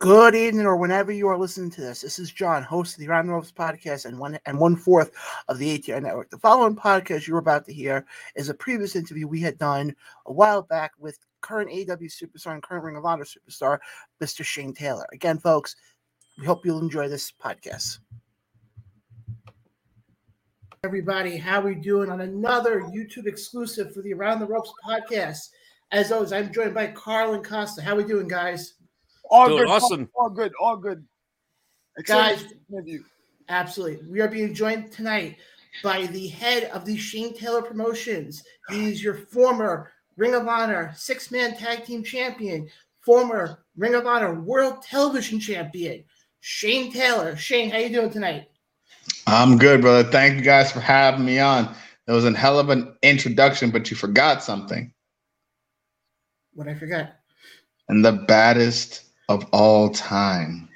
Good evening, or whenever you are listening to this. This is Jon, host of the Around the Ropes podcast and one and one fourth of the ATR Network. The following podcast you're about to hear is a previous interview we had done a while back with current AEW superstar and current Ring of Honor superstar, Mr. Shane Taylor. Again, folks, we hope you'll enjoy this podcast. Everybody, how are we doing on another YouTube exclusive for the Around the Ropes podcast? As always, I'm joined by Carl and Kosta. How are we doing, guys? All Doing good, awesome. All, all good, all good. Guys, Excited to have you. Absolutely. We are being joined tonight by the head of the Shane Taylor Promotions. He's your former Ring of Honor six man tag team champion, former Ring of Honor World Television Champion, Shane Taylor. Shane, how you doing tonight? I'm good, brother. Thank you guys for having me on. It was a hell of an introduction, but you forgot something. What I forgot. And the baddest of all time.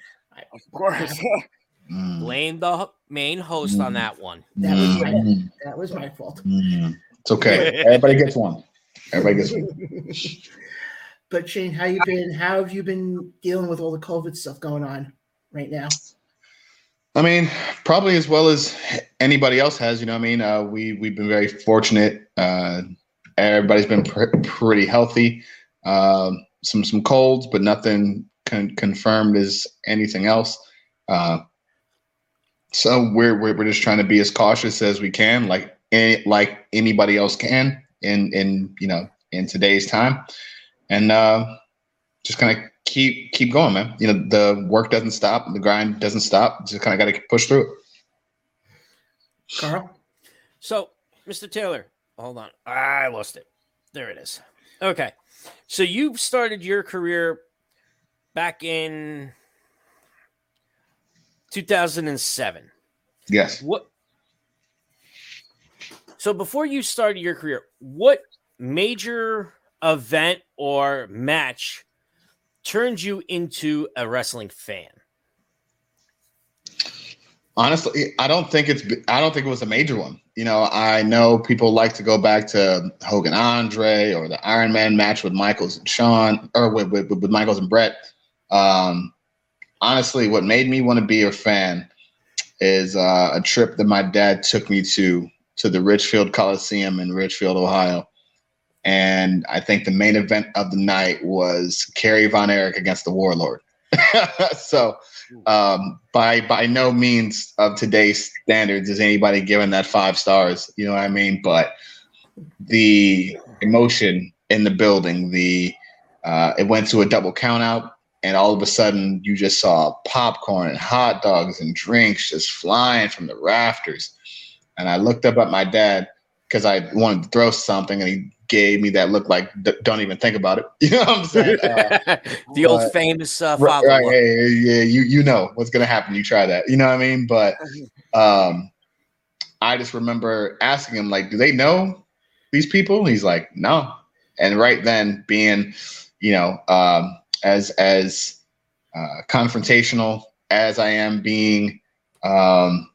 Of course. Mm. Blame the main host on that one. That was my Mm. that was my fault. Mm. It's okay. Everybody gets one. Everybody gets one. but Shane, how you been? How have you been dealing with all the COVID stuff going on right now? I mean, probably as well as anybody else has. You know, what I mean, uh, we we've been very fortunate. Uh, everybody's been pr- pretty healthy. Um, some some colds, but nothing con- confirmed as anything else. Uh, so we're, we're we're just trying to be as cautious as we can, like any, like anybody else can in in you know in today's time, and uh, just kind of keep keep going, man. You know, the work doesn't stop, the grind doesn't stop. Just kind of got to push through it. Carl? So, Mr. Taylor, hold on. I lost it. There it is. Okay. So you started your career back in 2007. Yes. What? So before you started your career, what major event or match turned you into a wrestling fan? Honestly, I don't think it's. I don't think it was a major one. You know, I know people like to go back to Hogan Andre or the Iron Man match with Michaels and Sean, or with with, with Michaels and Bret. Um, honestly, what made me want to be a fan is uh, a trip that my dad took me to to the Richfield Coliseum in Richfield, Ohio. And I think the main event of the night was Kerry Von Erich against the Warlord. so um, by by no means of today's standards is anybody giving that five stars. You know what I mean? But the emotion in the building, the uh, it went to a double count out, and all of a sudden you just saw popcorn and hot dogs and drinks just flying from the rafters. And I looked up at my dad because I wanted to throw something, and he gave me that look like "D- don't even think about it. You know what I'm saying? Uh, the old famous uh, Right, father right, hey, yeah, you you know what's gonna happen. You try that, you know what I mean? But um, I just remember asking him like, "Do they know these people?" He's like, "No." And right then, being you know um, as as uh, confrontational as I am, being um,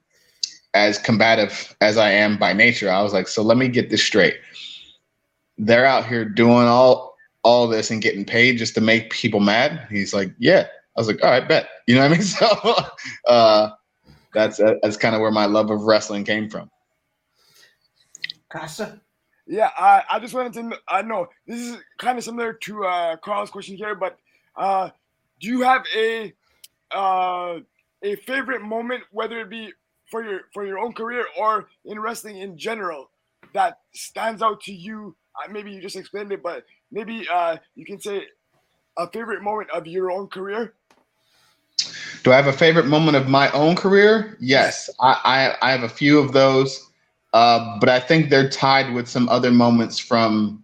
as combative as I am by nature, I was like, "So let me get this straight." They're out here doing all all this and getting paid just to make people mad? He's like, yeah. I was like, all right, bet. You know what I mean? So uh, that's that's kind of where my love of wrestling came from. Kosta? yeah, I, I just wanted to kn- I know this is kind of similar to uh, Carl's question here, but uh, do you have a uh, a favorite moment, whether it be for your for your own career or in wrestling in general, that stands out to you? Uh, maybe you just explained it, but maybe uh, you can say a favorite moment of your own career. Do I have a favorite moment of my own career? Yes, I I, I have a few of those, uh, but I think they're tied with some other moments from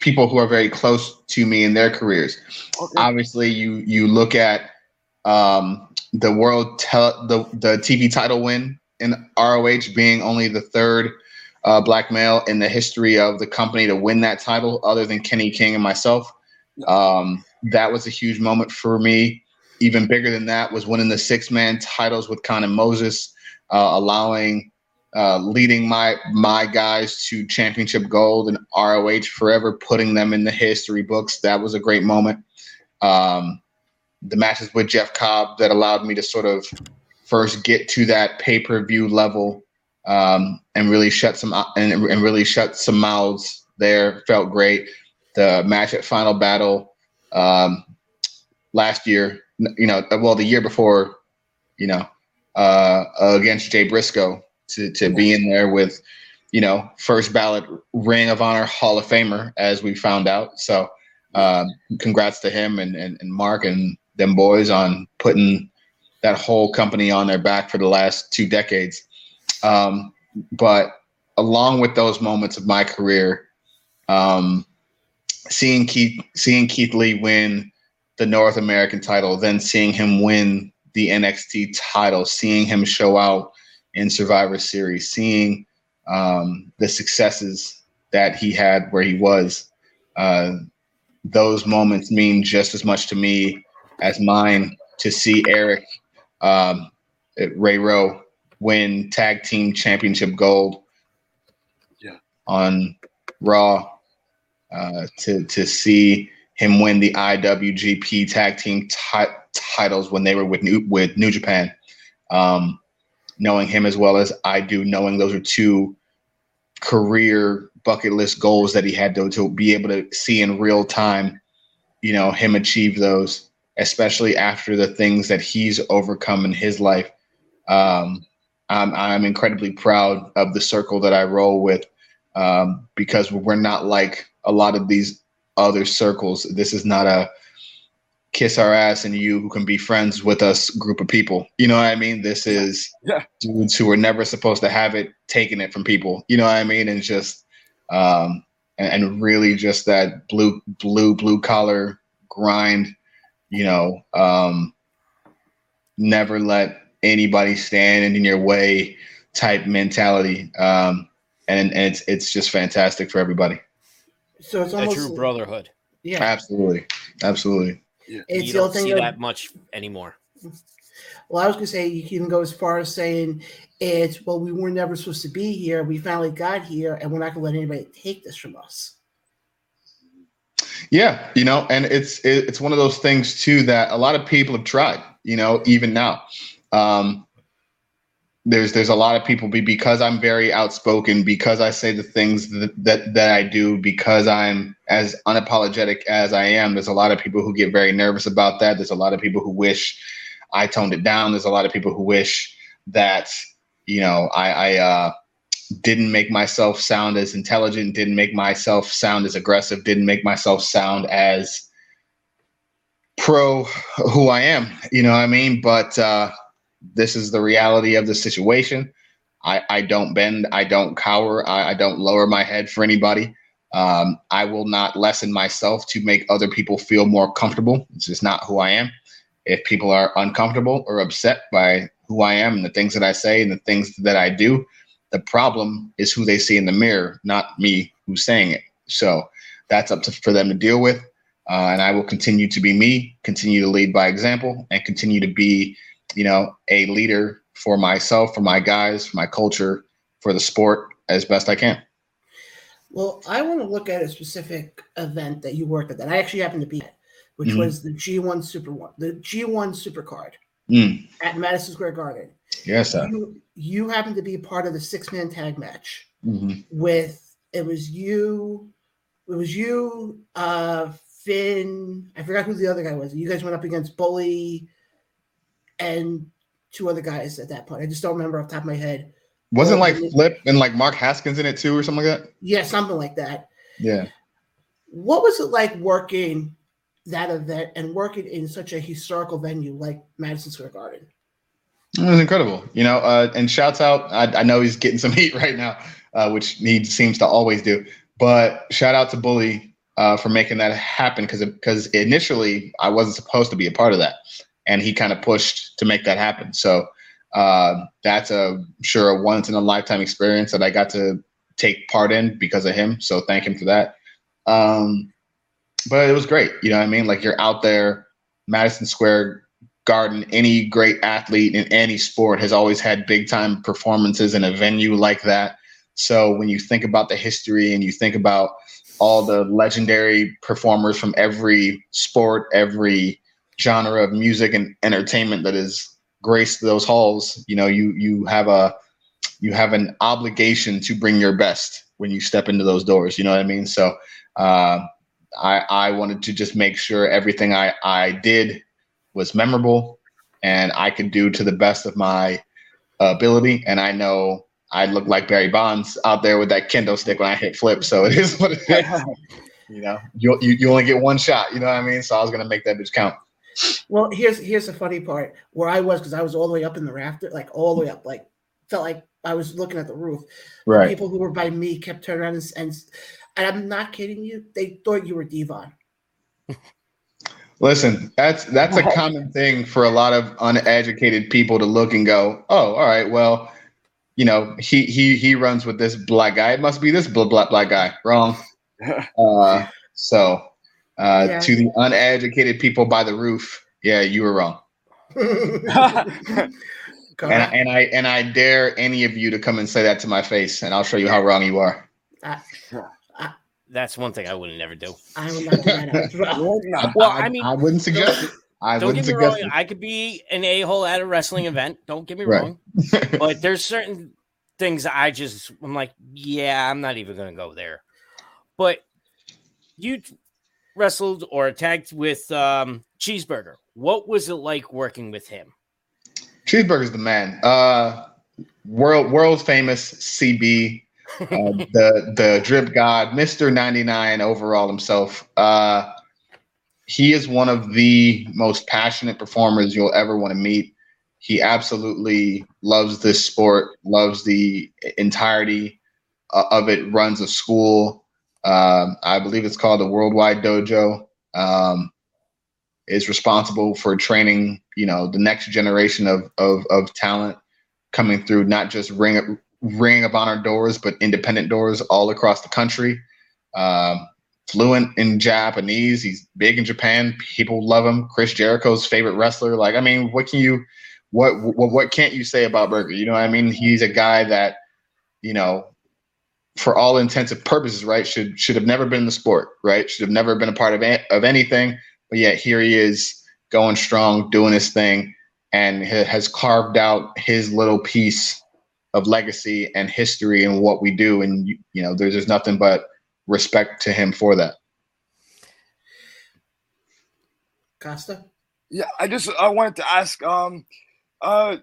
people who are very close to me in their careers. Okay. obviously you you look at um, the world tel- the the TV title win in ROH being only the third uh, black male in the history of the company to win that title, other than Kenny King and myself. Um, that was a huge moment for me. Even bigger than that was winning the six man titles with Kaun and Moses, uh, allowing uh, leading my my guys to championship gold and ROH forever, putting them in the history books. That was a great moment. Um, the matches with Jeff Cobb that allowed me to sort of first get to that pay per view level um, and really shut some and, and really shut some mouths there. Felt great. The match at Final Battle um, last year, you know, well the year before, you know, uh, against Jay Briscoe to to be in there with, you know, first ballot Ring of Honor Hall of Famer as we found out. So um, congrats to him and, and, and Mark and them boys on putting that whole company on their back for the last two decades. Um, but along with those moments of my career, um, seeing Keith seeing Keith Lee win the North American title, then seeing him win the NXT title, seeing him show out in Survivor Series, seeing um, the successes that he had where he was. Uh, those moments mean just as much to me as mine to see Erik um, Ray Rowe win tag team championship gold yeah. on Raw. Uh, to to see him win the IWGP tag team t- titles when they were with New with New Japan. Um, knowing him as well as I do, knowing those are two career bucket list goals that he had to, to be able to see in real time, you know, him achieve those, especially after the things that he's overcome in his life. Um, I'm, I'm incredibly proud of the circle that I roll with um, because we're not like a lot of these other circles. This is not a kiss our ass and you who can be friends with us group of people. You know what I mean? This is yeah. dudes who were never supposed to have it taking it from people. You know what I mean? And just um and, and really just that blue blue blue collar grind, you know, um never let anybody stand in your way type mentality. Um and, and it's it's just fantastic for everybody. So it's almost a true brotherhood. Yeah, absolutely, absolutely. Yeah. It's you the don't thing see of- that much anymore. Well, I was gonna say you can even go as far as saying it's well, we were never supposed to be here. We finally got here, and we're not gonna let anybody take this from us. Yeah, you know, and it's it, it's one of those things too that a lot of people have tried. You know, even now, um, there's there's a lot of people be, because I'm very outspoken, because I say the things that, that that I do, because I'm as unapologetic as I am. There's a lot of people who get very nervous about that. There's a lot of people who wish I toned it down. There's a lot of people who wish that you know I, I uh, didn't make myself sound as intelligent, didn't make myself sound as aggressive, didn't make myself sound as pro who I am. You know what I mean? But uh, this is the reality of the situation. I, I don't bend, I don't cower, I, I don't lower my head for anybody. Um, I will not lessen myself to make other people feel more comfortable. It's just not who I am. If people are uncomfortable or upset by who I am and the things that I say and the things that I do, the problem is who they see in the mirror, not me who's saying it. So that's up to for them to deal with. Uh, and I will continue to be me, continue to lead by example, and continue to be, you know, a leader for myself, for my guys, for my culture, for the sport as best I can. Well, I want to look at a specific event that you worked at that I actually happened to be at, which Mhm. was the G1 Super One, the G1 Supercard Mm. at Madison Square Garden. Yes, sir. You, you happened to be part of the six man tag match Mhm. with it was you, it was you, uh, Finn. I forgot who the other guy was. You guys went up against Bully and two other guys at that point. I just don't remember off the top of my head. Wasn't like Flip and like Mark Haskins in it too, or something like that. Yeah, something like that. Yeah. What was it like working that event and working in such a historical venue like Madison Square Garden? It was incredible, you know. Uh, and shouts out. I, I know he's getting some heat right now, uh, which he seems to always do. But shout out to Bully uh, for making that happen because because initially I wasn't supposed to be a part of that, and he kind of pushed to make that happen. So uh, that's a sure a once in a lifetime experience that I got to take part in because of him. So thank him for that. Um, but it was great. You know what I mean? Like you're out there, Madison Square Garden. Any great athlete in any sport has always had big time performances in a venue like that. So when you think about the history and you think about all the legendary performers from every sport, every genre of music and entertainment that is graced those halls, you know, you you have a you have an obligation to bring your best when you step into those doors. You know what I mean? So uh, I I wanted to just make sure everything I I did was memorable and I could do to the best of my ability. And I know I look like Barry Bonds out there with that kendo stick when I hit Flip. So it is what it is. you know, you, you you only get one shot. You know what I mean? So I was gonna make that bitch count. Well, here's here's the funny part where I was because I was all the way up in the rafter, like all the way up, like felt like I was looking at the roof. Right. People who were by me kept turning around and, and, and I'm not kidding you. They thought you were D-Von. Listen, that's that's a common thing for a lot of uneducated people to look and go, "Oh, all right, well, you know, he he he runs with this black guy. It must be this black black, black guy." Wrong. Uh, so, uh, Yeah. to the uneducated people by the roof, yeah, you were wrong. And, Correct. and I and I dare any of you to come and say that to my face, and I'll show you how wrong you are. I, That's one thing I would never do. I will not do that well. Well, no. I mean, I wouldn't suggest it. I Don't get me wrong. it. I could be an a hole at a wrestling event. Don't get me Right. wrong. But there's certain things I just I'm like, yeah, I'm not even gonna go there. But you wrestled or tagged with um, Cheeseburger. What was it like working with him? Cheeseburger's the man. Uh, world world famous CB, uh, the the drip god, Mister ninety nine overall himself. Uh, he is one of the most passionate performers you'll ever want to meet. He absolutely loves this sport, loves the entirety uh, of it. Runs a school. Um, I believe it's called the Worldwide Dojo. Um, is responsible for training, you know, the next generation of of, of talent coming through, not just ring Ring of Honor doors, but independent doors all across the country. Um, fluent in Japanese, he's big in Japan. People love him. Chris Jericho's favorite wrestler. Like, I mean, what can you, what what what can't you say about Burger? You know, I mean, he's a guy that, you know, for all intents and purposes, right, should should have never been in the sport, right? Should have never been a part of a- of anything but yet here he is going strong, doing his thing, and ha- has carved out his little piece of legacy and history and what we do. And you, you know, there's just nothing but respect to him for that. Kosta? Yeah, I just I wanted to ask, um, uh,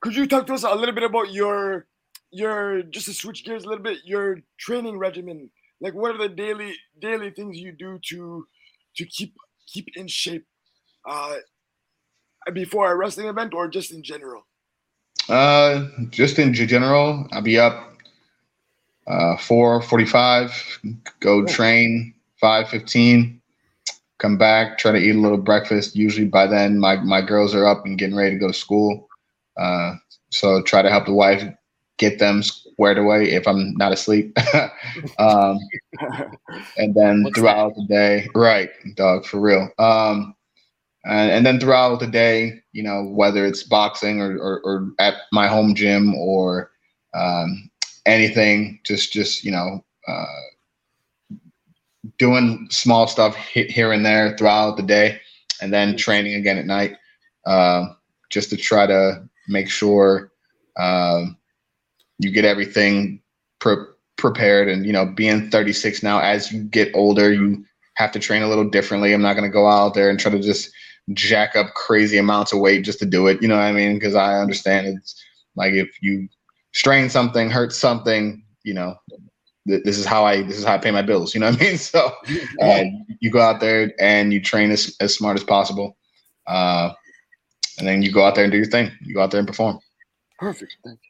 could you talk to us a little bit about your your just to switch gears a little bit, your training regimen? Like, what are the daily daily things you do to to keep keep in shape, uh, before a wrestling event or just in general? Uh, just in general, I'll be up uh, four forty-five, go train five fifteen, come back, try to eat a little breakfast. Usually by then, my my girls are up and getting ready to go to school. Uh, so try to help the wife get them squared away if I'm not asleep. um, and then What's throughout the day, right, dog, for real. Um, and, and then throughout the day, you know, whether it's boxing or, or, or at my home gym or um, anything, just just you know, uh, doing small stuff here and there throughout the day, and then training again at night, um, just to try to make sure um, you get everything pre- prepared. And you know, being 36 now, as you get older, you have to train a little differently. I'm not going to go out there and try to just jack up crazy amounts of weight just to do it. You know what I mean? Because I understand it's like if you strain something, hurt something, you know, th- this is how I this is how I pay my bills. You know what I mean? So uh, you go out there and you train as, as smart as possible, uh, and then you go out there and do your thing. You go out there and perform. Perfect. Thank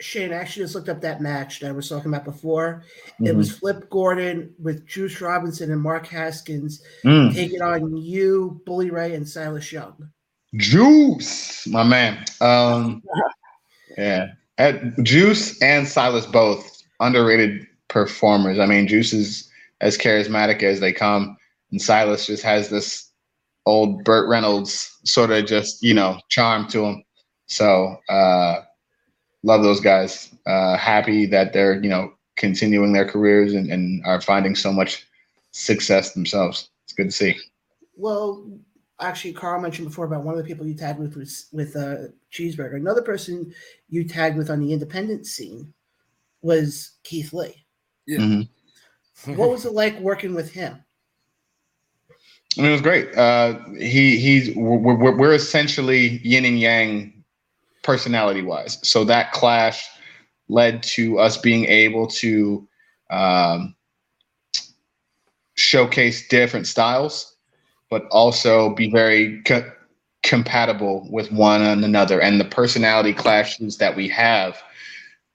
Shane, I actually just looked up that match that I was talking about before. It Mhm. was Flip Gordon with Juice Robinson and Mark Haskins Mm. taking on you, Bully Ray, and Silas Young. Juice, my man. Um, yeah, At Juice and Silas both underrated performers. I mean, Juice is as charismatic as they come, and Silas just has this old Burt Reynolds sort of just you know charm to him. So uh, love those guys. Uh, happy that they're you know continuing their careers and, and are finding so much success themselves. It's good to see. Well, actually, Carl mentioned before about one of the people you tagged with was with uh, Cheeseburger. Another person you tagged with on the independent scene was Keith Lee. Yeah. Mhm. What was it like working with him? I mean, it was great. Uh, he he's we're, we're, we're essentially yin and yang personality wise. So that clash led to us being able to um, showcase different styles, but also be very co- compatible with one another. And the personality clashes that we have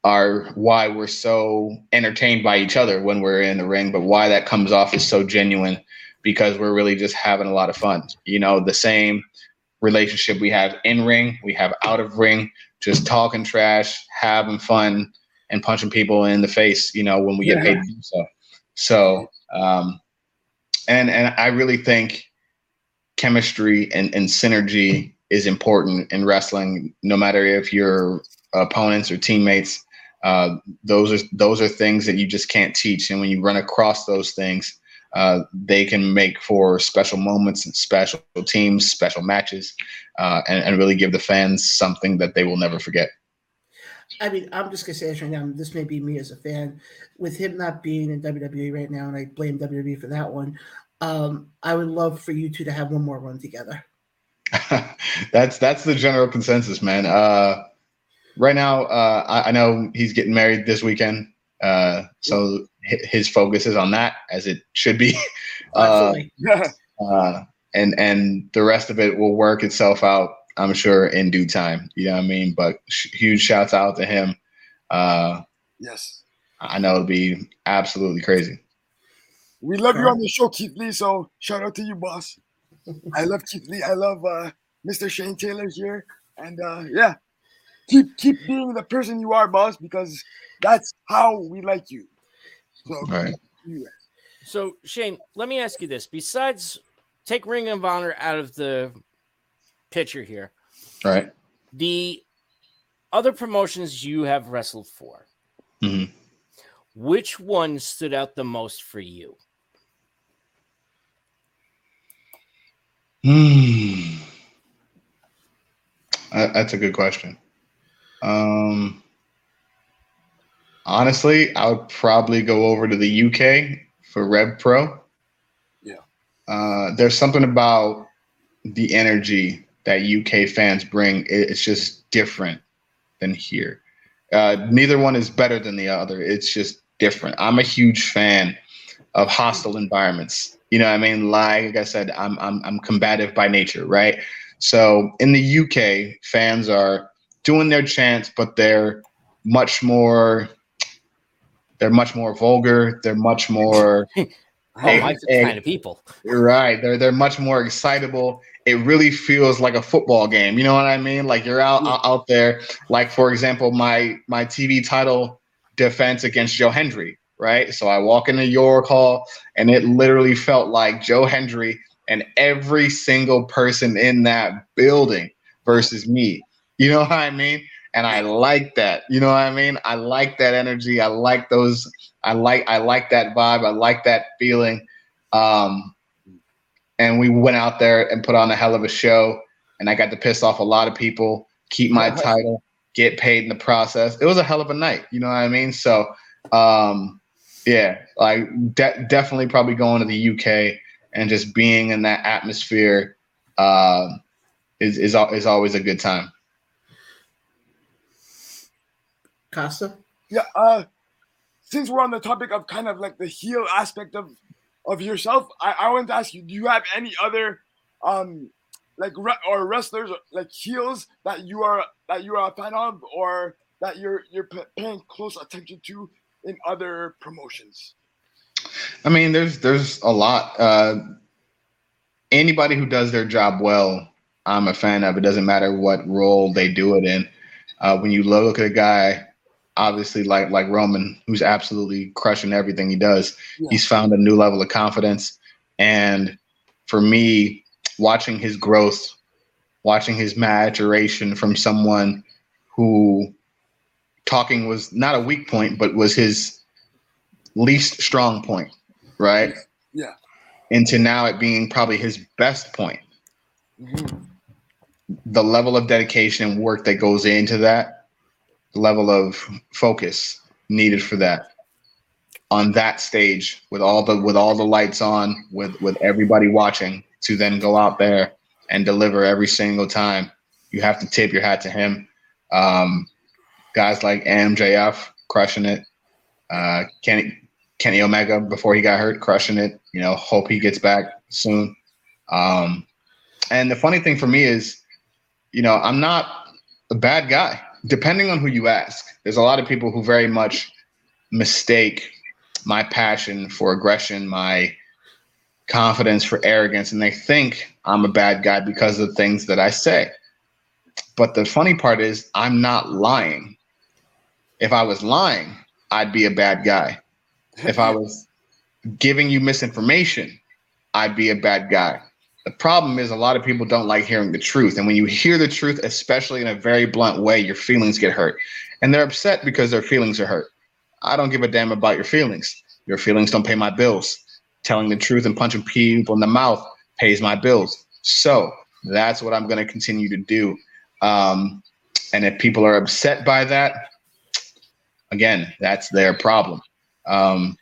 are why we're so entertained by each other when we're in the ring, but why that comes off is so genuine because we're really just having a lot of fun. You know, the same relationship we have in ring, we have out of ring, just talking trash, having fun, and punching people in the face. You know, when we get Yeah. paid to do so. So, um, and and I really think chemistry and, and synergy is important in wrestling. No matter if you're opponents or teammates, uh, those are those are things that you just can't teach. And when you run across those things, uh, they can make for special moments and special teams, special matches, uh, and, and really give the fans something that they will never forget. I mean, I'm just gonna say this right now. This may be me as a fan. With him not being in WWE right now, and I blame WWE for that one. Um, I would love for you two to have one more run together. that's that's the general consensus, man. Uh, right now, uh, I, I know he's getting married this weekend, uh, so his focus is on that, as it should be. Uh, uh, and and the rest of it will work itself out, I'm sure, in due time. You know what I mean? But sh- huge shouts out to him. Uh, yes. I know it'll be absolutely crazy. We love you on the show, Keith Lee. So shout out to you, boss. I love Keith Lee. I love uh, Mr. Shane Taylor here, and uh, yeah, keep keep being the person you are, boss, because that's how we like you. So All right. you- So Shane, let me ask you this: besides, take Ring of Honor out of the picture here, All right. the other promotions you have wrestled for, Mhm. which one stood out the most for you? Hmm. That's a good question. Um, honestly, I would probably go over to the UK for Rev Pro. Yeah. Uh, there's something about the energy that UK fans bring. It's just different than here. Uh, neither one is better than the other. It's just different. I'm a huge fan of hostile environments. You know what I mean? Like I said, I'm I'm I'm combative by nature, right? So in the UK, fans are doing their chants, but they're much more they're much more vulgar, they're much more Oh, Hey, my hey. kind of people. Right. They're they're much more excitable. It really feels like a football game. You know what I mean? Like you're out out, out there. Like for example, my my TV title defense against Joe Hendry. Right. So I walk into York Hall, and it literally felt like Joe Hendry and every single person in that building versus me. You know what I mean? And I like that. You know what I mean? I like that energy. I like those. I like I like that vibe. I like that feeling. Um, and we went out there and put on a hell of a show. And I got to piss off a lot of people, keep my title, get paid in the process. It was a hell of a night. You know what I mean? So, um, yeah, like de- definitely probably going to the UK and just being in that atmosphere uh, is is is always a good time. Kosta. Yeah. Uh, since we're on the topic of kind of like the heel aspect of of yourself, I, I want to ask you: Do you have any other um like re- or wrestlers like heels that you are that you are a fan of, or that you're you're p- paying close attention to in other promotions? I mean, there's there's a lot. Uh, anybody who does their job well, I'm a fan of. It doesn't matter what role they do it in. Uh, when you look at a guy, obviously like like Roman, who's absolutely crushing everything he does, Yeah. he's found a new level of confidence. And for me, watching his growth, watching his maturation from someone who talking was not a weak point, but was his least strong point, right? Yeah. Into now it being probably his best point. Mhm. the level of dedication and work that goes into that, level of focus needed for that on that stage with all the with all the lights on, with with everybody watching, to then go out there and deliver every single time. You have to tip your hat to him. Um, guys like MJF crushing it. Uh, Kenny Kenny Omega before he got hurt, crushing it. You know, hope he gets back soon. Um, and the funny thing for me is, you know, I'm not a bad guy. Depending on who you ask, there's a lot of people who very much mistake my passion for aggression, my confidence for arrogance, and they think I'm a bad guy because of the things that I say. But the funny part is, I'm not lying. If I was lying, I'd be a bad guy. If I was giving you misinformation, I'd be a bad guy. The problem is a lot of people don't like hearing the truth. And when you hear the truth, especially in a very blunt way, your feelings get hurt. And they're upset because their feelings are hurt. I don't give a damn about your feelings. Your feelings don't pay my bills. Telling the truth and punching people in the mouth pays my bills. So that's what I'm going to continue to do. Um, and if people are upset by that, again, that's their problem. Um,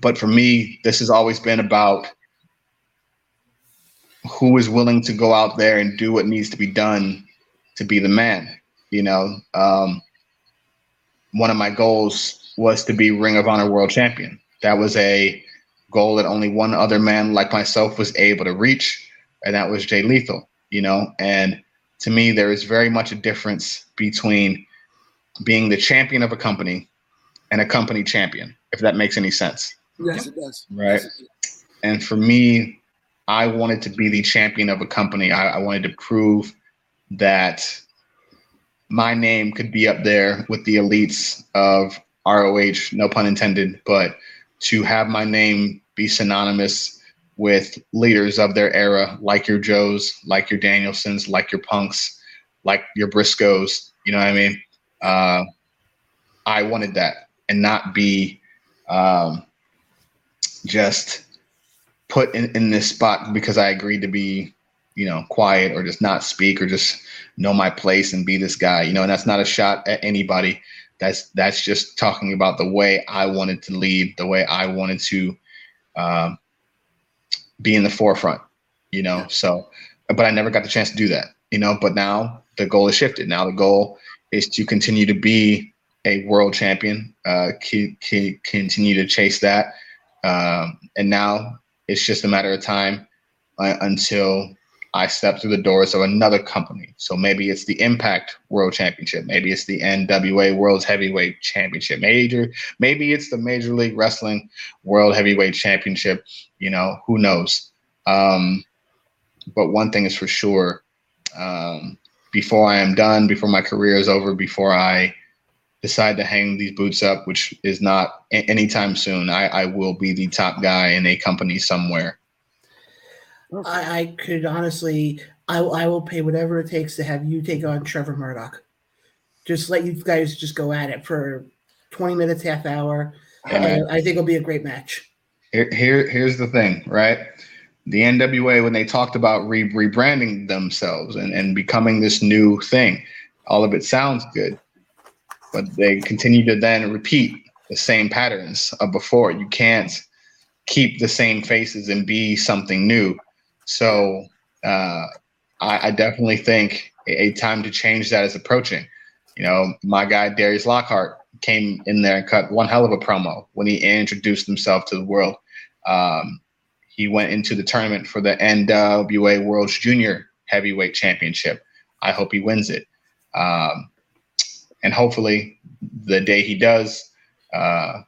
but for me, this has always been about who is willing to go out there and do what needs to be done to be the man. You know, um, one of my goals was to be Ring of Honor World Champion. That was a goal that only one other man like myself was able to reach, and that was Jay Lethal. You know, and to me, there is very much a difference between being the champion of a company and a company champion, if that makes any sense. Yes, it does. Right. Yes, it does. And for me, I wanted to be the champion of a company. I, I wanted to prove that my name could be up there with the elites of ROH, no pun intended, but to have my name be synonymous with leaders of their era, like your Joes, like your Danielsons, like your Punks, like your Briscoes. You know what I mean? Uh, I wanted that and not be um, just put in, in this spot because I agreed to be, you know, quiet or just not speak or just know my place and be this guy, you know, and that's not a shot at anybody. That's that's just talking about the way I wanted to lead, the way I wanted to um, be in the forefront, you know. So, but I never got the chance to do that, you know. But now the goal is shifted. Now the goal is to continue to be a world champion, uh, keep, keep, continue to chase that, um, and now it's just a matter of time uh, until I step through the doors of another company. So maybe it's the Impact World Championship, maybe it's the NWA World Heavyweight Championship, major, maybe it's the Major League Wrestling World Heavyweight Championship. You know, who knows? Um, but one thing is for sure: um, before I am done, before my career is over, before I decide to hang these boots up, which is not a- anytime soon, I, I will be the top guy in a company somewhere. I, I could honestly, I, I will pay whatever it takes to have you take on Trevor Murdoch. Just let you guys just go at it for 20 minutes, half hour. Uh, I think it'll be a great match. Here, here, here's the thing, right? The NWA, when they talked about re- rebranding themselves and, and becoming this new thing, all of it sounds good, but they continue to then repeat the same patterns of before. You can't keep the same faces and be something new. So uh, I, I definitely think a, a time to change that is approaching. You know, my guy Darius Lockhart came in there and cut one hell of a promo when he introduced himself to the world. Um, he went into the tournament for the NWA World Junior Heavyweight Championship. I hope he wins it. Um, and hopefully, the day he does, uh,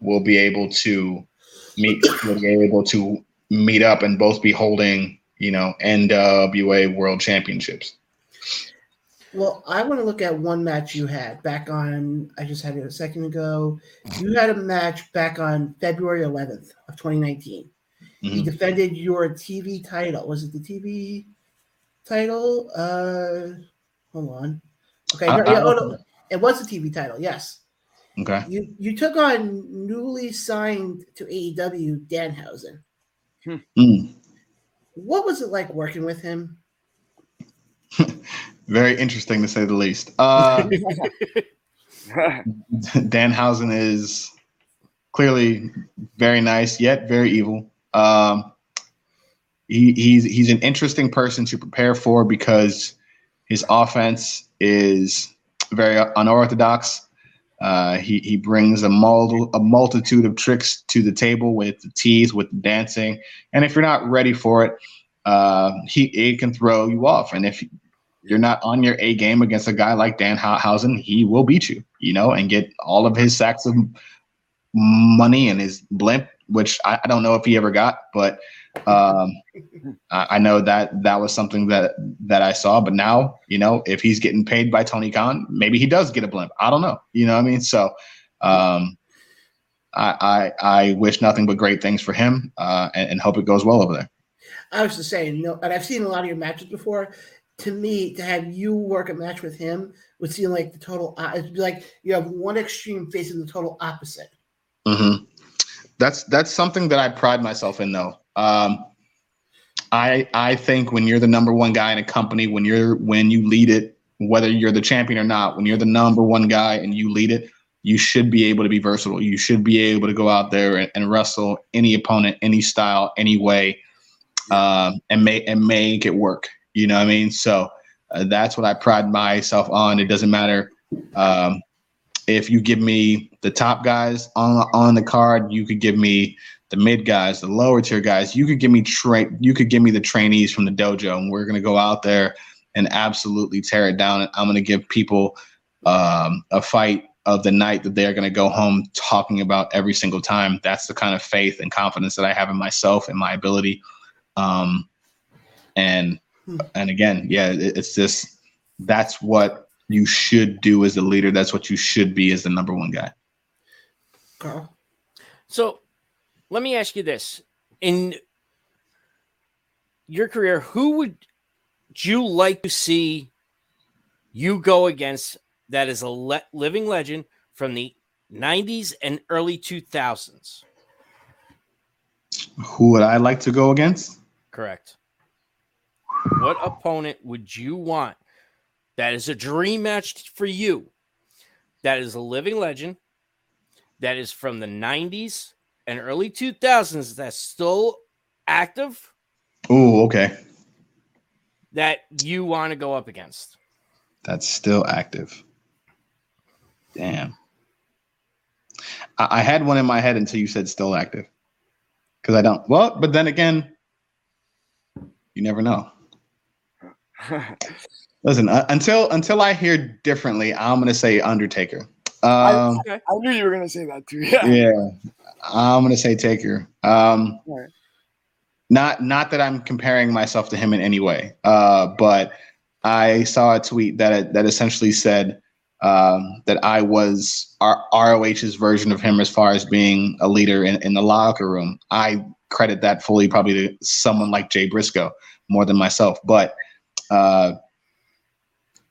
we'll be able to meet. We'll be able to meet up and both be holding, you know, NWA World Championships. Well, I want to look at one match you had back on, I just had it a second ago. You had a match back on February 11th of 2019. You Mhm. defended your TV title. Was it the TV title? Uh, hold on. Okay, I- no, I yeah, oh, no, it was a TV title. Yes, Okay. you you took on newly signed to AEW Danhausen. Mm. What was it like working with him? Very interesting to say the least. Uh, Danhausen is clearly very nice, yet very evil. Um, he, he's he's an interesting person to prepare for because his offense is very unorthodox. Uh, he he brings a, mul- a multitude of tricks to the table with the tease, with the dancing, and if you're not ready for it, uh, he it can throw you off. And if you're not on your A game against a guy like Danhausen, he will beat you, you know, and get all of his sacks of money and his blimp, which I, I don't know if he ever got, but um, I, I, know that that was something that that I saw. But now, you know, if he's getting paid by Tony Khan, maybe he does get a blimp. I don't know. You know what I mean? So um, I, I, I wish nothing but great things for him uh, and, and hope it goes well over there. I was just saying, you know, and I've seen a lot of your matches before. To me, to have you work a match with him would seem like the total. It'd be like you have one extreme facing the total opposite. Mm-hmm. That's that's something that I pride myself in, though. Um, I I think when you're the number one guy in a company, when you're when you lead it, whether you're the champion or not, when you're the number one guy and you lead it, you should be able to be versatile. You should be able to go out there and, and wrestle any opponent, any style, any way, um, and make and make it work. You know what I mean? So uh, that's what I pride myself on. It doesn't matter um, if you give me the top guys on on the card. You could give me the mid guys, the lower tier guys. You could give me train. You could give me the trainees from the dojo, and we're gonna go out there and absolutely tear it down. And I'm gonna give people um, a fight of the night that they're gonna go home talking about every single time. That's the kind of faith and confidence that I have in myself and my ability. Um, and and again, yeah, it, it's just that's what you should do as a leader. That's what you should be as the number one guy. Carl. So let me ask you this. In your career, who would you like to see you go against that is a le- living legend from the 90s and early 2000s? Who would I like to go against? Correct. What opponent would you want that is a dream match for you? That is a living legend, that is from the 90s and early 2000s that's still active. Oh, okay. That you want to go up against. That's still active. Damn. I, I had one in my head until you said still active. Because I don't. Well, but then again, you never know. Listen, uh, until until I hear differently, I'm gonna say Undertaker. Um, I, I, knew you were gonna say that too. Yeah. Yeah. I'm gonna say Taker. Um, right. Not not that I'm comparing myself to him in any way, uh, but I saw a tweet that that essentially said um, that I was R- ROH's version of him as far as being a leader in, in the locker room. I credit that fully probably to someone like Jay Briscoe more than myself, but uh,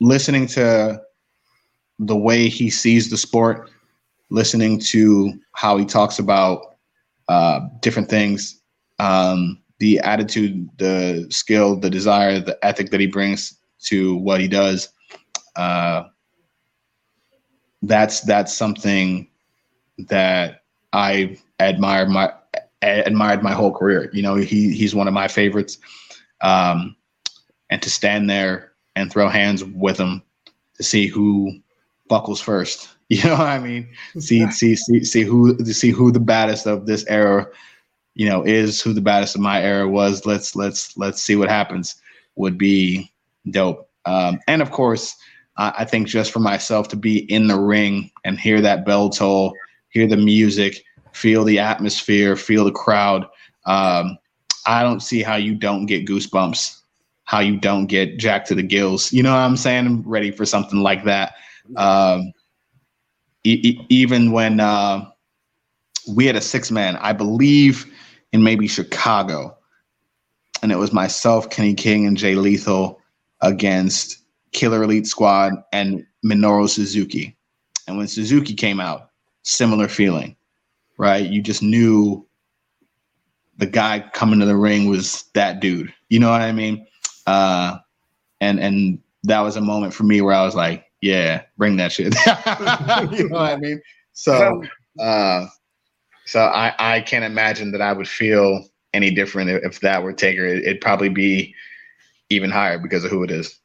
listening to the way he sees the sport, listening to how he talks about uh, different things, um, the attitude, the skill, the desire, the ethic that he brings to what he does. Uh, that's that's something that I admire my admired my whole career. You know, he he's one of my favorites. Um, and to stand there and throw hands with him to see who buckles first. You know what I mean? See, see, see, see who see who the baddest of this era, you know, is who the baddest of my era was. Let's let's let's see what happens. Would be dope. Um, and of course, I, I think just for myself to be in the ring and hear that bell toll, hear the music, feel the atmosphere, feel the crowd. Um, I don't see how you don't get goosebumps, how you don't get jacked to the gills. You know what I'm saying? I'm ready for something like that. Um, e- even when uh, we had a six man, I believe in maybe Chicago, and it was myself, Kenny King, and Jay Lethal against Killer Elite Squad and Minoru Suzuki. And when Suzuki came out, similar feeling, right? You just knew the guy coming to the ring was that dude. You know what I mean? Uh, and and that was a moment for me where I was like, yeah, bring that shit. you know what I mean? So, uh, so I I can't imagine that I would feel any different if, if that were Taker. It, it'd probably be even higher because of who it is.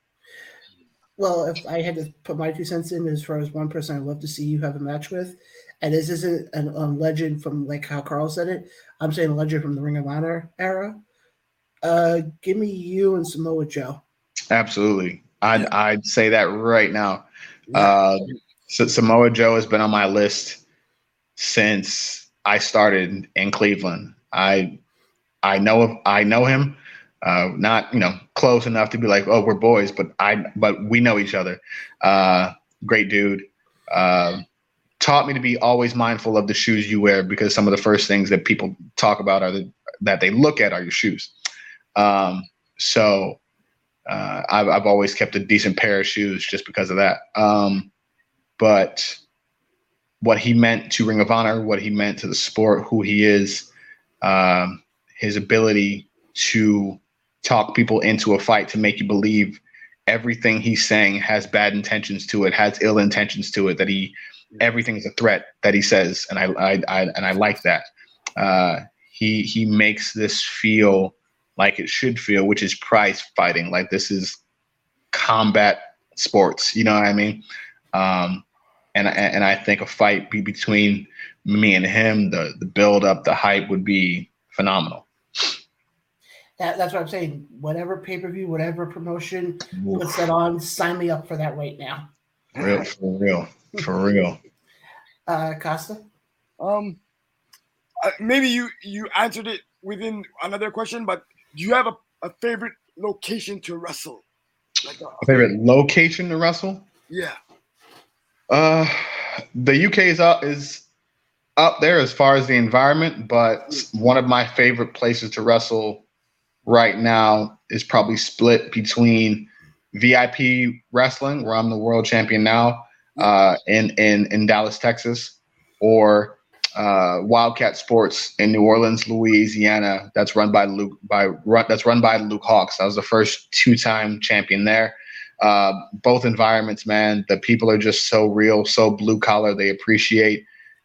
Well, if I had to put my two cents in as far as one person I'd love to see you have a match with, and this isn't a, a legend from like how Carl said it, I'm saying a legend from the Ring of Honor era. Uh, give me you and Samoa Joe. Absolutely, I'd I'd say that right now. Uh, so Samoa Joe has been on my list since I started in Cleveland. I I know I know him. Uh, not you know close enough to be like oh we're boys, but I but we know each other. Uh, great dude. Uh, taught me to be always mindful of the shoes you wear because some of the first things that people talk about are the, that they look at are your shoes. Um, so uh, I've, I've always kept a decent pair of shoes just because of that. Um, but what he meant to Ring of Honor, what he meant to the sport, who he is, um, his ability to talk people into a fight to make you believe everything he's saying has bad intentions to it, has ill intentions to it, that he everything is a threat that he says, and I, I, I and I like that. Uh, he he makes this feel like it should feel, which is prize fighting. Like this is combat sports. You know what I mean? Um, and and I think a fight be between me and him, the the build up, the hype would be phenomenal. That, that's what I'm saying. Whatever pay per view, whatever promotion Oof. puts that on, sign me up for that right now. Real for real for real. Uh, Kosta. Um, uh, maybe you you answered it within another question, but do you have a, a favorite location to wrestle? Like a, a favorite location to wrestle? Yeah. Uh, the UK is up is up there as far as the environment, but one of my favorite places to wrestle right now is probably split between VIP wrestling, where I'm the world champion now, uh, in in in Dallas, Texas, or uh, Wildcat Sports in New Orleans, Louisiana. That's run by Luke by run, that's run by Luke Hawx. I was the first two time champion there. Uh, both environments, man. The people are just so real, so blue collar. They appreciate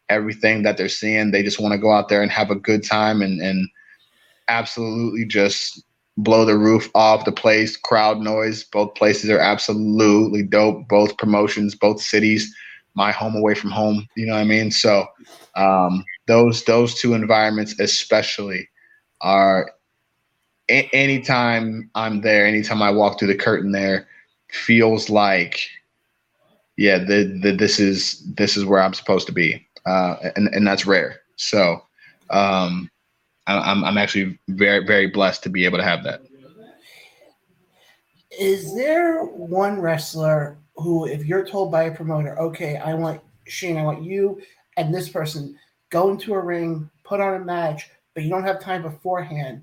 everything that they're seeing. They just want to go out there and have a good time and and absolutely just blow the roof off the place. Crowd noise. Both places are absolutely dope. Both promotions, both cities. My home away from home. You know what I mean? So um, those those two environments especially are. A- anytime I'm there, anytime I walk through the curtain there, feels like, yeah, the, the this is this is where I'm supposed to be, uh, and and that's rare. So. Um, I'm I'm actually very very blessed to be able to have that. Is there one wrestler who, if you're told by a promoter, okay, I want Shane, I want you and this person go into a ring, put on a match, but you don't have time beforehand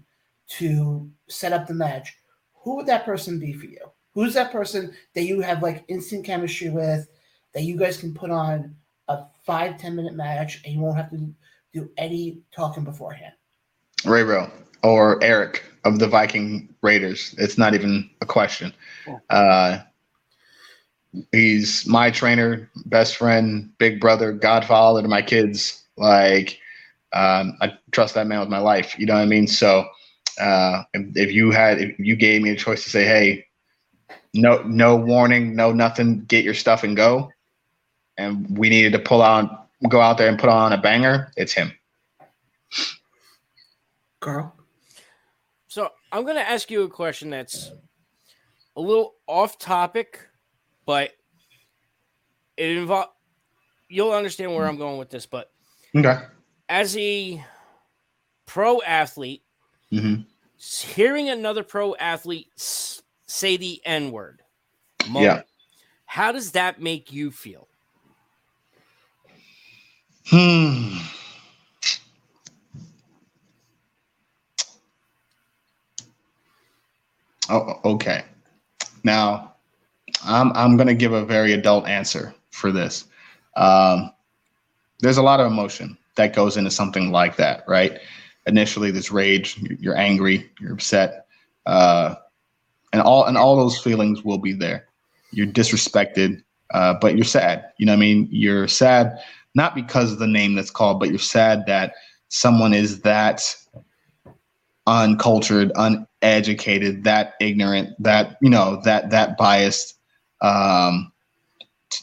to set up the match, who would that person be for you? Who's that person that you have like instant chemistry with, that you guys can put on a five ten minute match and you won't have to do any talking beforehand? Ray Rowe or Erik of the Viking Raiders. It's not even a question. Uh, he's my trainer, best friend, big brother, godfather to my kids. Like, um, I trust that man with my life. You know what I mean? So, uh, if, if you had, if you gave me a choice to say, hey, no, no warning, no nothing, get your stuff and go, and we needed to pull out, go out there and put on a banger, it's him. Carl? So I'm going to ask you a question that's a little off topic, but it involves. You'll understand where I'm going with this, but okay. As a pro athlete, mm-hmm. hearing another pro athlete say the N word, yeah, how does that make you feel? Hmm. Oh, okay. Now, I'm I'm going to give a very adult answer for this. Um, there's a lot of emotion that goes into something like that, right? initially there's rage, you're angry, you're upset, uh, and all and all those feelings will be there. You're disrespected, uh, but you're sad. You know what I mean? You're sad not because of the name that's called, but you're sad that someone is that uncultured, uneducated, that ignorant, that you know, that that biased, um,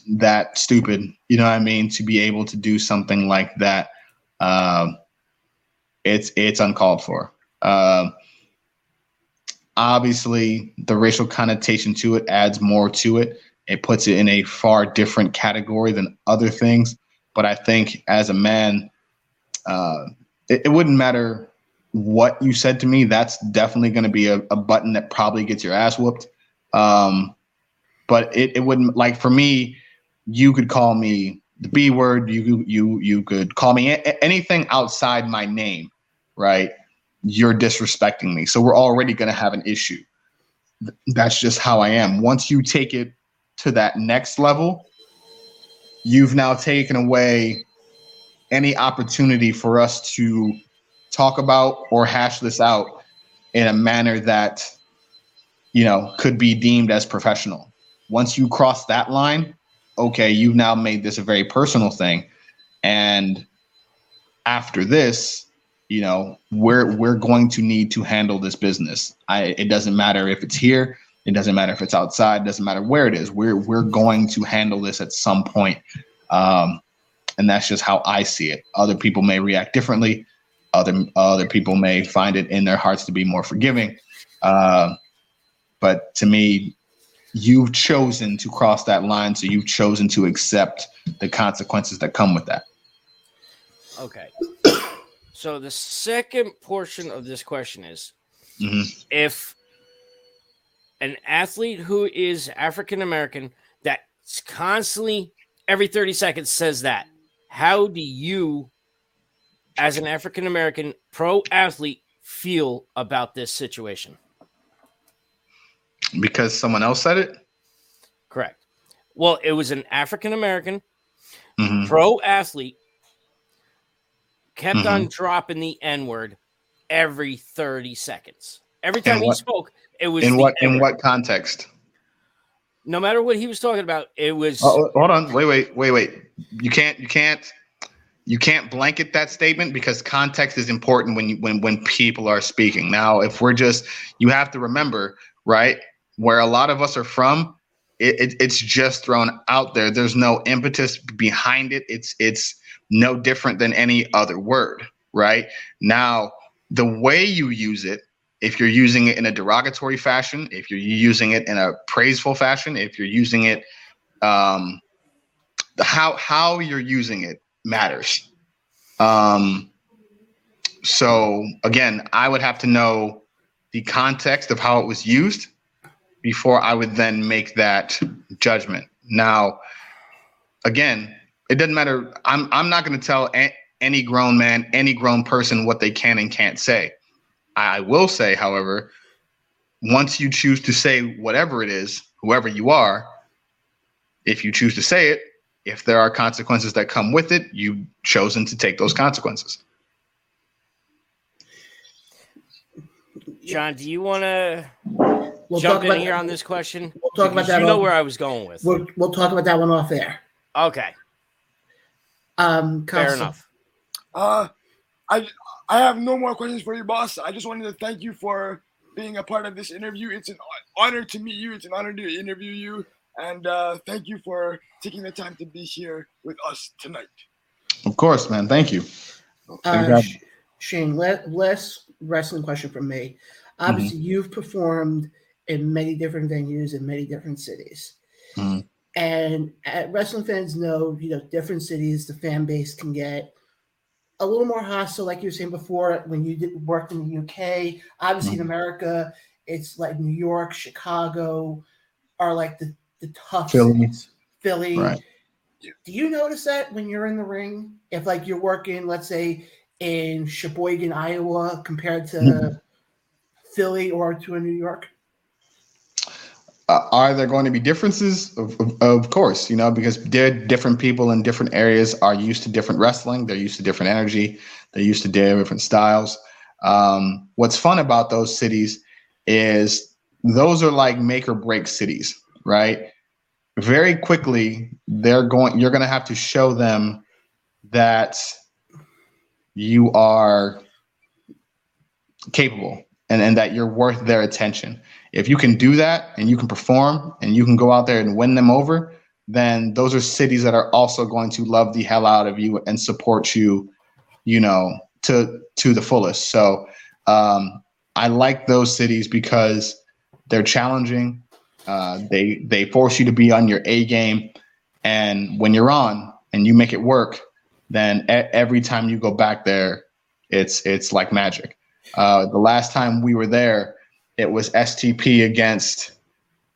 that stupid. You know what I mean? To be able to do something like that, um, it's it's uncalled for. Um, obviously, the racial connotation to it adds more to it. It puts it in a far different category than other things. But I think as a man, uh, it, it wouldn't matter what you said to me, that's definitely going to be a, a, button that probably gets your ass whooped. Um, but it, it wouldn't like for me, you could call me the B word. You you you could call me a- anything outside my name, right? You're disrespecting me. So we're already going to have an issue. That's just how I am. Once you take it to that next level, you've now taken away any opportunity for us to talk about or hash this out in a manner that you know could be deemed as professional once you cross that line okay you've now made this a very personal thing. And after this you know we're we're going to need to handle this business. I it doesn't matter if it's here. It doesn't matter if it's outside. It doesn't matter where it is. We're we're going to handle this at some point. Um and that's just how i see it. Other people may react differently. Other other people may find it in their hearts to be more forgiving. Uh, but to me, you've chosen to cross that line, so you've chosen to accept the consequences that come with that. Okay. So the second portion of this question is mm-hmm. if an athlete who is African American that constantly every 30 seconds says that, how do you as an African American pro athlete feel about this situation? Because someone else said it? Correct. Well, it was an African American mm-hmm. pro athlete kept mm-hmm. on dropping the N word every 30 seconds. Every time he spoke, it was in what N-word. in what context? No matter what he was talking about, it was. Oh, hold on, wait, wait, wait, wait. You can't, you can't you can't blanket that statement because context is important when you, when when people are speaking. Now, if we're just you have to remember, right, where a lot of us are from, it, it, it's just thrown out there. There's no impetus behind it. It's it's no different than any other word, right? Now, the way you use it, if you're using it in a derogatory fashion, if you're using it in a praiseful fashion, if you're using it um how how you're using it matters. Um, so again, I would have to know the context of how it was used before I would then make that judgment. Now, again, it doesn't matter. I'm I'm not going to tell a- any grown man, any grown person what they can and can't say. I will say, however, once you choose to say whatever it is, whoever you are, if you choose to say it, if there are consequences that come with it, you've chosen to take those consequences. Jon, do you want to we'll jump in here on this question? We'll talk about that. You know off, where I was going with. We'll, we'll talk about that one off air. Okay. Um, fair enough. Uh, I I have no more questions for you, boss. I just wanted to thank you for being a part of this interview. It's an honor to meet you. It's an honor to interview you. And uh, thank you for taking the time to be here with us tonight. Of course, man. Thank you. Uh, Shane, last wrestling question from me. Obviously, mm-hmm. you've performed in many different venues in many different cities. Mm-hmm. And wrestling fans know, you know, different cities, the fan base can get a little more hostile, like you were saying before, when you did, worked in the UK. Obviously, mm-hmm. in America, it's like New York, Chicago are like the the tough Philly. Philly. Right. Do you notice that when you're in the ring? If like you're working, let's say in Sheboygan, Iowa, compared to mm-hmm. Philly or to a New York? Uh, are there going to be differences? Of, of, of, course, you know, because they're different people in different areas are used to different wrestling. They're used to different energy. They're used to different styles. Um, what's fun about those cities is those are like make or break cities, right? Very quickly, they're going. You're going to have to show them that you are capable and, and that you're worth their attention. If you can do that and you can perform and you can go out there and win them over, then those are cities that are also going to love the hell out of you and support you, you know, to to the fullest. So um, I like those cities because they're challenging. Uh, they they force you to be on your A game, and when you're on and you make it work, then e- every time you go back there, it's it's like magic. Uh, the last time we were there, it was STP against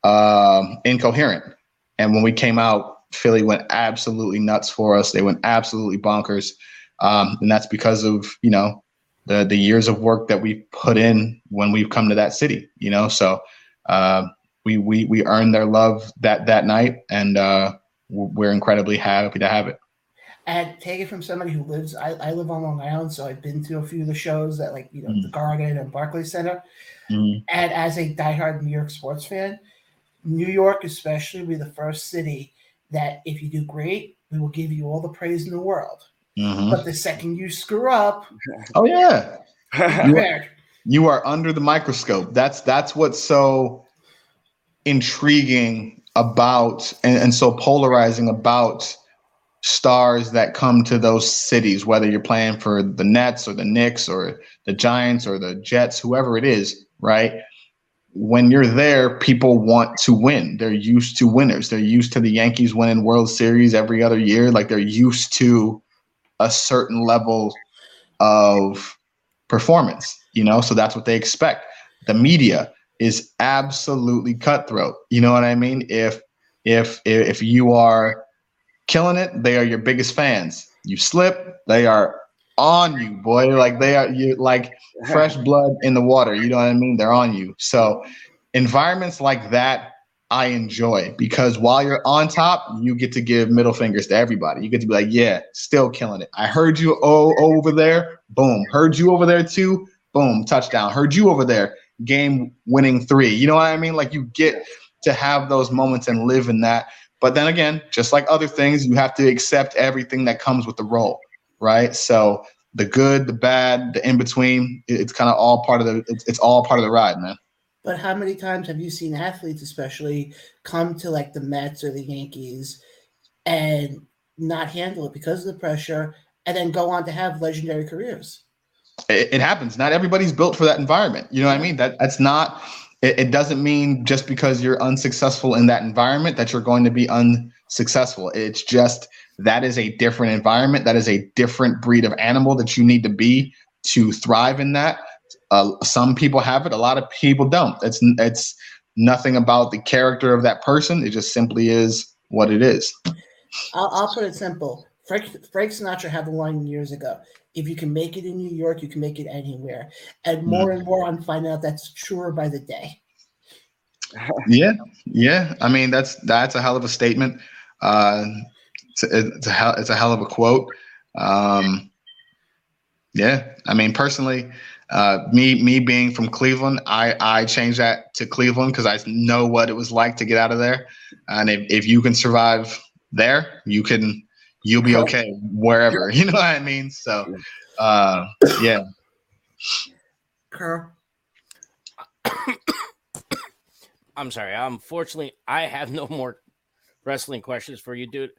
um, Incoherent, and when we came out, Philly went absolutely nuts for us. They went absolutely bonkers, um, and that's because of you know the the years of work that we put in when we've come to that city. You know, so uh, we we we earned their love that that night, and uh, we're incredibly happy to have it. And take it from somebody who lives. I, I live on Long Island, so I've been to a few of the shows that, like you know, Mm. the Garden and Barclays Center. Mm, And as a diehard New York sports fan, New York especially will be the first city that if you do great, we will give you all the praise in the world. mhm. But the second you screw up, Oh yeah, be prepared. you are under the microscope. That's that's what's so intriguing about and, and so polarizing about stars that come to those cities, whether you're playing for the Nets or the Knicks or the Giants or the Jets, whoever it is, right? When you're there, people want to win. They're used to winners. They're used to the Yankees winning World Series every other year. Like they're used to a certain level of performance, you know? So that's what they expect. The media is absolutely cutthroat. You know what I mean? If if if you are killing it, they are your biggest fans. You slip, they are on you, boy. Like they are you like fresh blood in the water. You know what I mean? They're on you. So environments like that I enjoy because while you're on top, you get to give middle fingers to everybody. You get to be like, yeah, still killing it. I heard you oh over there, boom. Heard you over there too, boom, touchdown. Heard you over there, game winning three. You know what I mean? Like you get to have those moments and live in that. But then again, just like other things, you have to accept everything that comes with the role, right? So the good, the bad, the in between, it's kind of all part of the it's, it's all part of the ride, man. But how many times have you seen athletes, especially, come to like the Mets or the Yankees and not handle it because of the pressure and then go on to have legendary careers? it, it happens. Not everybody's built for that environment. You know what I mean? That that's not. It, it doesn't mean just because you're unsuccessful in that environment that you're going to be unsuccessful. It's just that is a different environment. That is a different breed of animal that you need to be to thrive in that. Uh, some people have it. A lot of people don't. It's it's nothing about the character of that person. It just simply is what it is. I'll, I'll put it simple. Frank, Frank Sinatra had the line years ago if you can make it in New York, you can make it anywhere. And more and more, I'm finding out that's truer by the day. Yeah, yeah. I mean, that's that's a hell of a statement. Uh, it's, a, it's a hell it's a hell of a quote. Um, yeah, I mean, personally, uh, me me being from Cleveland, I I changed that to Cleveland because I know what it was like to get out of there, and if if you can survive there, you can you'll be okay wherever. You know what I mean? So, uh, yeah. Carl, I'm sorry. Unfortunately, I have no more wrestling questions for you, dude.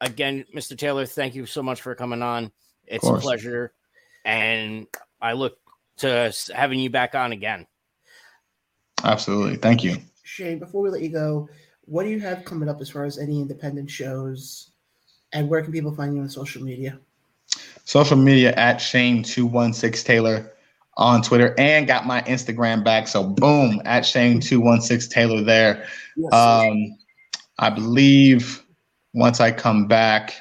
Again, Mr. Taylor, thank you so much for coming on. It's a pleasure, and I look to s- having you back on again. Absolutely. Thank you. Shane, before we let you go, what do you have coming up as far as any independent shows? And where can people find you on social media? social media at Shane216 Taylor on Twitter and got my Instagram back. So boom, at Shane216 Taylor there. Um, I believe once I come back,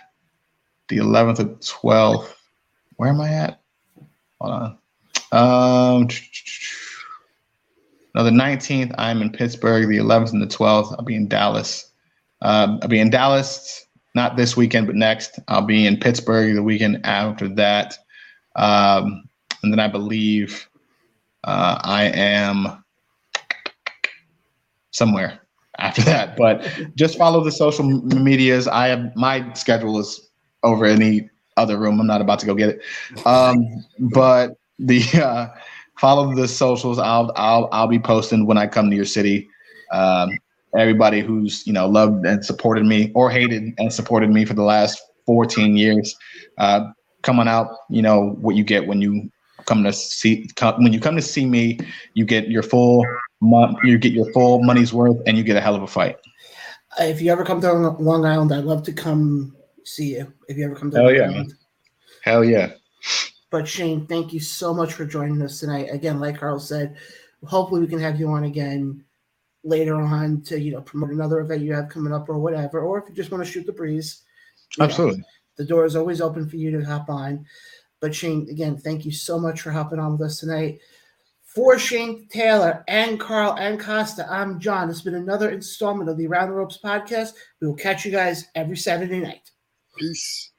the 11th or 12th, where am I at? Hold on. Um, no, the 19th, I'm in Pittsburgh. The 11th and the 12th, I'll be in Dallas. Um, I'll be in Dallas, not this weekend, but next. I'll be in Pittsburgh the weekend after that. Um, and then I believe uh, I am somewhere after that. But just follow the social medias. I have my schedule is over any other room. I'm not about to go get it. Um, but the uh, follow the socials. I'll I'll I'll be posting when I come to your city. Um, everybody who's you know loved and supported me or hated and supported me for the last 14 years. Uh, coming out, you know what you get when you come to see come, when you come to see me. You get your full. You get your full money's worth, and you get a hell of a fight. If you ever come to Long Island, I'd love to come see you. If you ever come to hell Long yeah, Island. hell yeah. But Shane, thank you so much for joining us tonight. Again, like Carl said, hopefully we can have you on again later on to you know promote another event you have coming up or whatever, or if you just want to shoot the breeze. you know, Absolutely. the door is always open for you to hop on. But Shane, again, thank you so much for hopping on with us tonight. For Shane Taylor and Carl and Kosta, I'm Jon. It's been another installment of the Around the Ropes podcast. We will catch you guys every Saturday night. Peace.